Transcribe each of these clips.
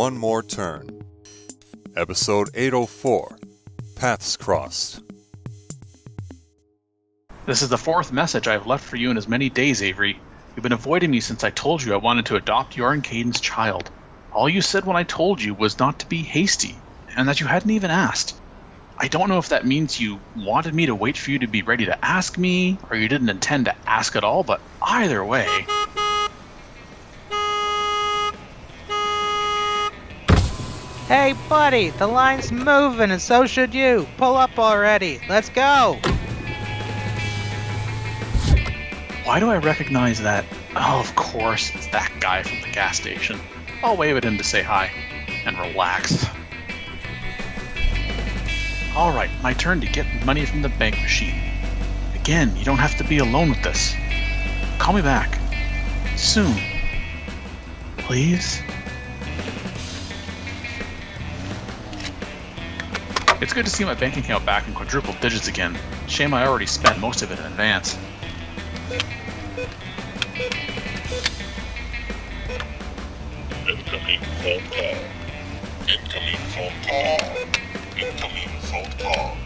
One More Turn. Episode 804 Paths Crossed. This is the fourth message I've left for you in as many days, Avery. You've been avoiding me since I told you I wanted to adopt your and Caden's child. All you said when I told you was not to be hasty, and that you hadn't even asked. I don't know if that means you wanted me to wait for you to be ready to ask me, or you didn't intend to ask at all, but either way. Hey, buddy, the line's moving and so should you. Pull up already. Let's go. Why do I recognize that? Oh, of course, it's that guy from the gas station. I'll wave at him to say hi and relax. Alright, my turn to get money from the bank machine. Again, you don't have to be alone with this. Call me back. Soon. Please? It's good to see my bank account back in quadruple digits again. Shame I already spent most of it in advance. Incoming phone call. Incoming phone call. Incoming phone call.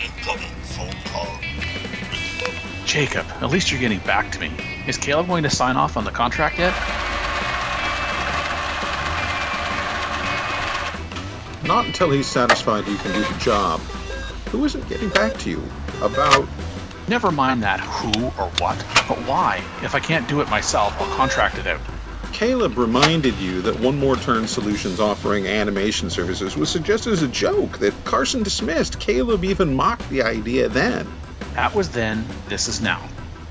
Incoming phone call. Jacob, at least you're getting back to me. Is Caleb going to sign off on the contract yet? Not until he's satisfied you can do the job. Who isn't getting back to you about Never mind that who or what, but why? If I can't do it myself, I'll contract it out. Caleb reminded you that One More Turn Solutions offering animation services was suggested as a joke that Carson dismissed. Caleb even mocked the idea then. That was then, this is now.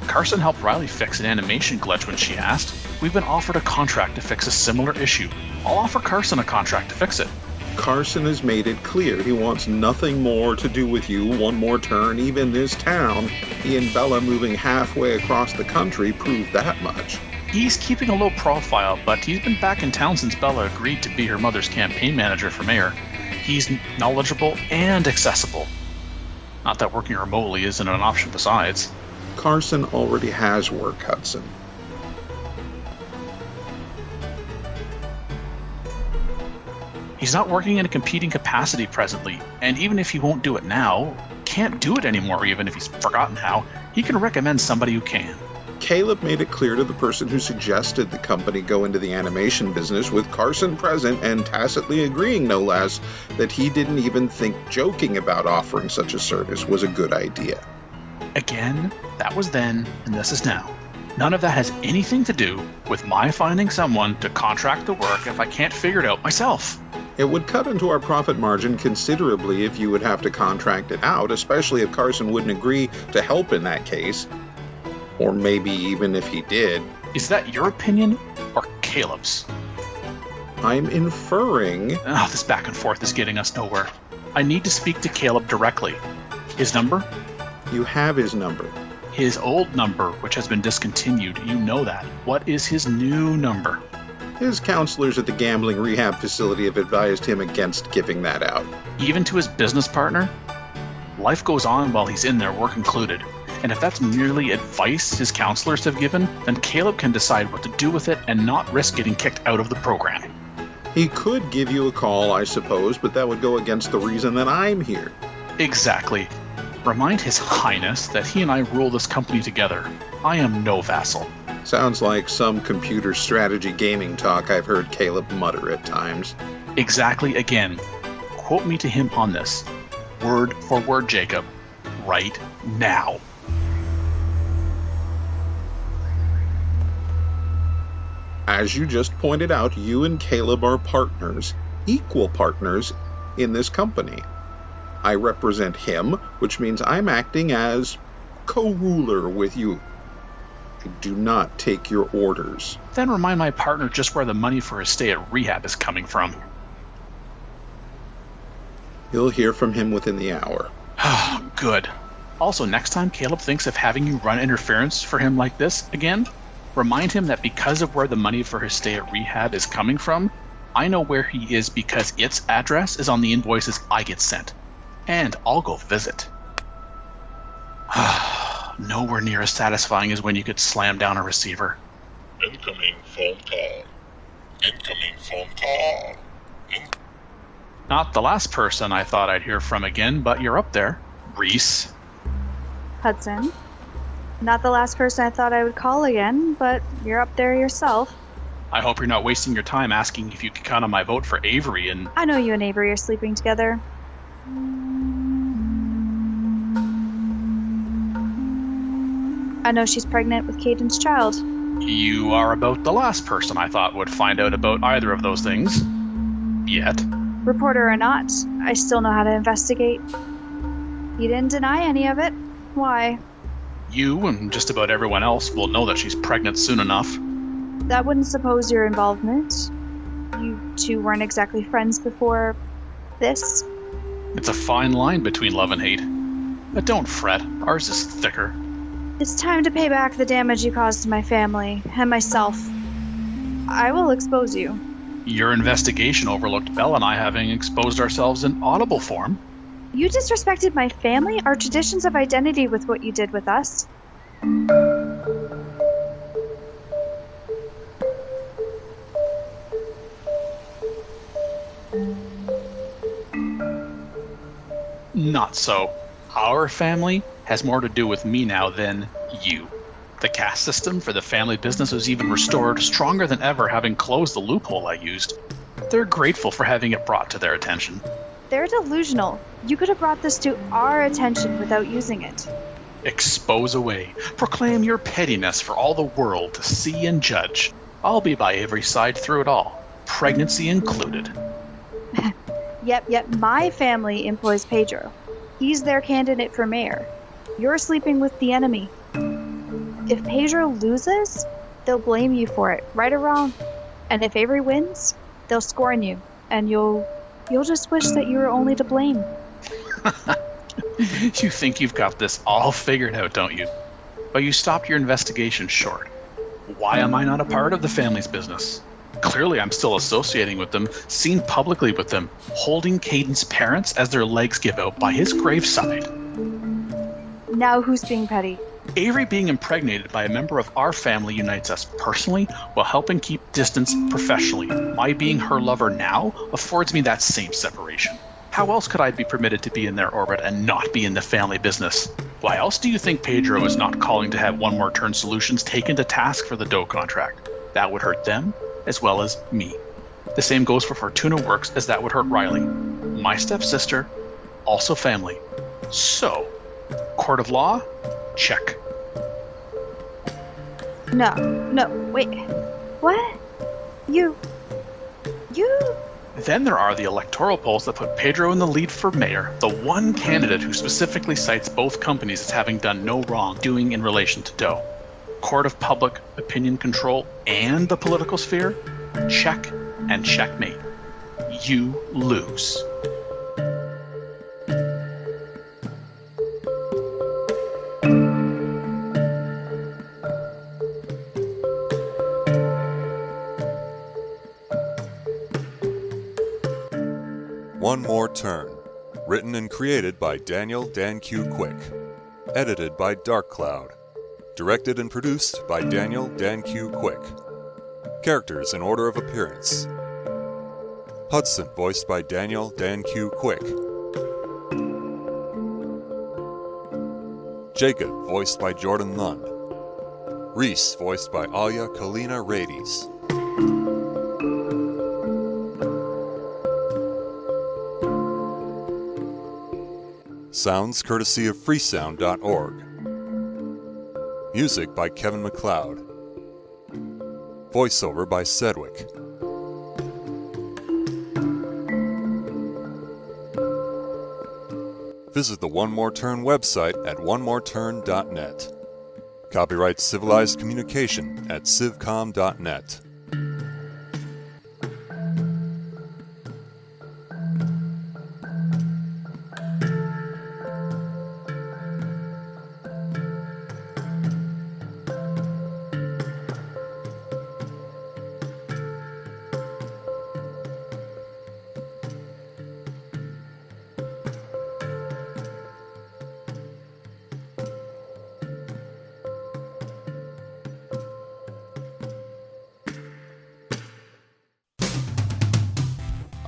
Carson helped Riley fix an animation glitch when she asked. We've been offered a contract to fix a similar issue. I'll offer Carson a contract to fix it. Carson has made it clear he wants nothing more to do with you, One More Turn, even this town. He and Bella moving halfway across the country proved that much. He's keeping a low profile, but he's been back in town since Bella agreed to be her mother's campaign manager for mayor. He's knowledgeable and accessible. Not that working remotely isn't an option besides. Carson already has work, Hudson. He's not working in a competing capacity presently, and even if he won't do it now, can't do it anymore even if he's forgotten how, he can recommend somebody who can. Caleb made it clear to the person who suggested the company go into the animation business, with Carson present and tacitly agreeing, no less, that he didn't even think joking about offering such a service was a good idea. Again, that was then, and this is now. None of that has anything to do with my finding someone to contract the work if I can't figure it out myself. It would cut into our profit margin considerably if you would have to contract it out, especially if Carson wouldn't agree to help in that case. Or maybe even if he did. Is that your opinion or Caleb's? I'm inferring. Oh, this back and forth is getting us nowhere. I need to speak to Caleb directly. His number? You have his number. His old number, which has been discontinued. You know that. What is his new number? His counselors at the gambling rehab facility have advised him against giving that out. Even to his business partner? Life goes on while he's in there, work included. And if that's merely advice his counselors have given, then Caleb can decide what to do with it and not risk getting kicked out of the program. He could give you a call, I suppose, but that would go against the reason that I'm here. Exactly. Remind His Highness that he and I rule this company together. I am no vassal. Sounds like some computer strategy gaming talk I've heard Caleb mutter at times. Exactly again. Quote me to him on this. Word for word, Jacob. Right now. As you just pointed out, you and Caleb are partners, equal partners, in this company. I represent him, which means I'm acting as co ruler with you. Do not take your orders. Then remind my partner just where the money for his stay at rehab is coming from. You'll hear from him within the hour. Ah, good. Also, next time Caleb thinks of having you run interference for him like this again, remind him that because of where the money for his stay at rehab is coming from, I know where he is because its address is on the invoices I get sent. And I'll go visit. Ah. Nowhere near as satisfying as when you could slam down a receiver. Incoming phone call. Incoming phone call. In- Not the last person I thought I'd hear from again, but you're up there. Reese. Hudson. Not the last person I thought I would call again, but you're up there yourself. I hope you're not wasting your time asking if you could count on my vote for Avery and I know you and Avery are sleeping together. I know she's pregnant with Caden's child. you are about the last person I thought would find out about either of those things. Yet. Reporter or not, I still know how to investigate. You didn't deny any of it. Why? You and just about everyone else will know that she's pregnant soon enough. That wouldn't suppose your involvement. You two weren't exactly friends before this. It's a fine line between love and hate. But don't fret, ours is thicker. It's time to pay back the damage you caused to my family and myself. I will expose you. Your investigation overlooked Belle and I having exposed ourselves in audible form. You disrespected my family, our traditions of identity with what you did with us. Not so. Our family has more to do with me now than you. The caste system for the family business was even restored, stronger than ever, having closed the loophole I used. They're grateful for having it brought to their attention. They're delusional. You could have brought this to our attention without using it. Expose away. Proclaim your pettiness for all the world to see and judge. I'll be by every side through it all, pregnancy included. Yep, yet my family employs Pedro. He's their candidate for mayor. You're sleeping with the enemy. If Pedro loses, they'll blame you for it, right or wrong. And if Avery wins, they'll scorn you, and you'll you'll just wish that you were only to blame. you think you've got this all figured out, don't you? But you stopped your investigation short. Why am I not a part of the family's business? Clearly, I'm still associating with them, seen publicly with them, holding Caden's parents as their legs give out by his graveside. Now who's being petty? Avery being impregnated by a member of our family unites us personally while helping keep distance professionally. My being her lover now affords me that same separation. How else could I be permitted to be in their orbit and not be in the family business? Why else do you think Pedro is not calling to have One More Turn Solutions taken to task for the Doe contract? That would hurt them as well as me. The same goes for Fortuna Works as that would hurt Riley. My stepsister, also family. So, court of law? Check. No, no, wait. What? You. You. Then there are the electoral polls that put Pedro in the lead for mayor, the one candidate who specifically cites both companies as having done no wrongdoing in relation to Doe. Court of public opinion control and the political sphere? Check and checkmate. You lose. One More Turn. Written and created by Daniel Dan Q. Quick. Edited by Dark Cloud. Directed and produced by Daniel Dan Q. Quick. Characters in order of appearance Hudson, voiced by Daniel Dan Q. Quick. Jacob, voiced by Jordan Lund. Reese, voiced by Alia Kalina Rades. Sounds courtesy of freesound.org. Music by Kevin MacLeod. Voiceover by Sedgwick. Visit the One More Turn website at onemoreturn.net. Copyright Civilized Communication at civcom.net.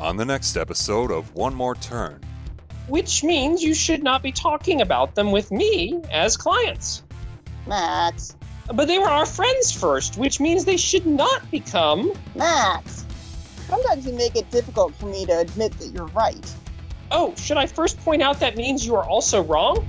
on the next episode of One More Turn. Which means you should not be talking about them with me as clients. Max, But they were our friends first, which means they should not become. Max. Sometimes you make it difficult for me to admit that you're right. Oh, should I first point out that means you are also wrong?